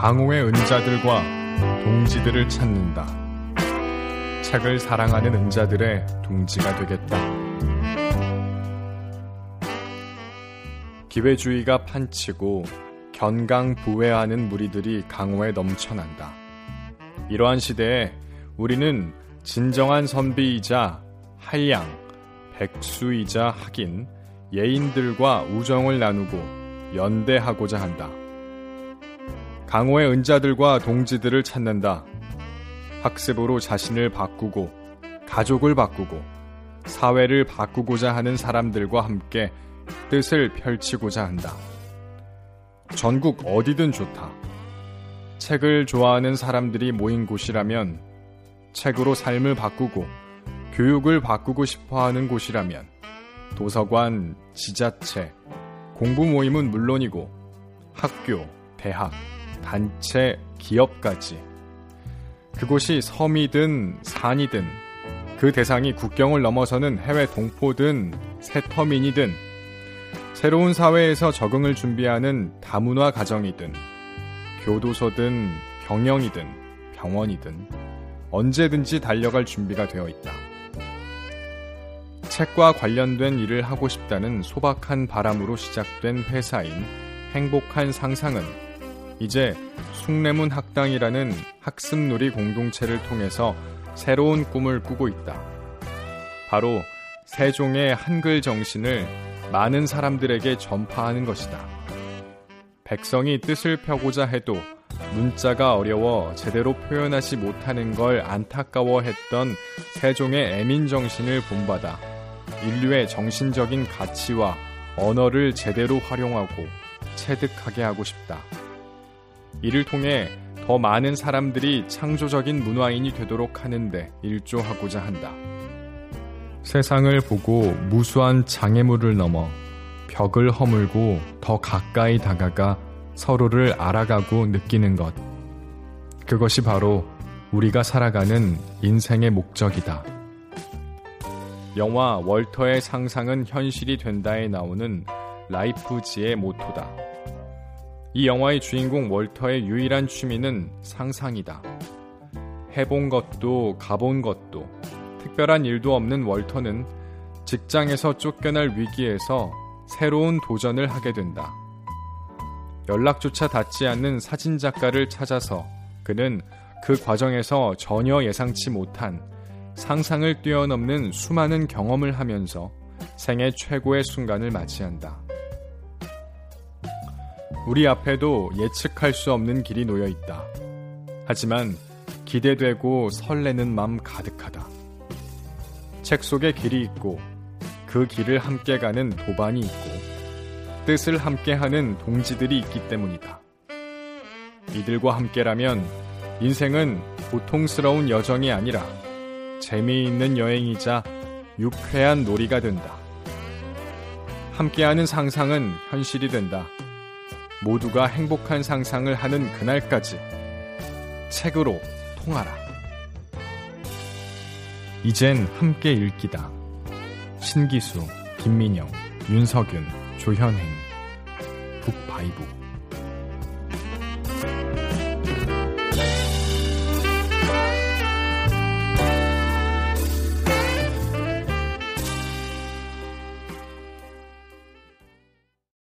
강호의 은자들과 동지들을 찾는다. 책을 사랑하는 은자들의 동지가 되겠다. 기회주의가 판치고 견강 부회하는 무리들이 강호에 넘쳐난다. 이러한 시대에 우리는 진정한 선비이자 한량, 백수이자 학인, 예인들과 우정을 나누고 연대하고자 한다. 강호의 은자들과 동지들을 찾는다. 학습으로 자신을 바꾸고 가족을 바꾸고 사회를 바꾸고자 하는 사람들과 함께 뜻을 펼치고자 한다. 전국 어디든 좋다. 책을 좋아하는 사람들이 모인 곳이라면 책으로 삶을 바꾸고 교육을 바꾸고 싶어 하는 곳이라면 도서관, 지자체, 공부 모임은 물론이고 학교, 대학, 단체, 기업까지 그곳이 섬이든 산이든 그 대상이 국경을 넘어서는 해외 동포든 새 터민이든 새로운 사회에서 적응을 준비하는 다문화 가정이든 교도소든 경영이든 병원이든 언제든지 달려갈 준비가 되어 있다. 책과 관련된 일을 하고 싶다는 소박한 바람으로 시작된 회사인 행복한 상상은 이제 숭례문 학당이라는 학습놀이 공동체를 통해서 새로운 꿈을 꾸고 있다. 바로 세종의 한글 정신을 많은 사람들에게 전파하는 것이다. 백성이 뜻을 펴고자 해도 문자가 어려워 제대로 표현하지 못하는 걸 안타까워했던 세종의 애민 정신을 본받아 인류의 정신적인 가치와 언어를 제대로 활용하고 체득하게 하고 싶다. 이를 통해 더 많은 사람들이 창조적인 문화인이 되도록 하는데 일조하고자 한다. 세상을 보고 무수한 장애물을 넘어 벽을 허물고 더 가까이 다가가 서로를 알아가고 느끼는 것. 그것이 바로 우리가 살아가는 인생의 목적이다. 영화 월터의 상상은 현실이 된다에 나오는 라이프지의 모토다. 이 영화의 주인공 월터의 유일한 취미는 상상이다. 해본 것도 가본 것도 특별한 일도 없는 월터는 직장에서 쫓겨날 위기에서 새로운 도전을 하게 된다. 연락조차 닿지 않는 사진작가를 찾아서 그는 그 과정에서 전혀 예상치 못한 상상을 뛰어넘는 수많은 경험을 하면서 생애 최고의 순간을 맞이한다. 우리 앞에도 예측할 수 없는 길이 놓여 있다. 하지만 기대되고 설레는 맘 가득하다. 책 속에 길이 있고 그 길을 함께 가는 도반이 있고 뜻을 함께 하는 동지들이 있기 때문이다. 이들과 함께라면 인생은 고통스러운 여정이 아니라 재미있는 여행이자 유쾌한 놀이가 된다. 함께하는 상상은 현실이 된다. 모두가 행복한 상상을 하는 그날까지 책으로 통하라. 이젠 함께 읽기다. 신기수, 김민영, 윤석윤, 조현행, 북바이북.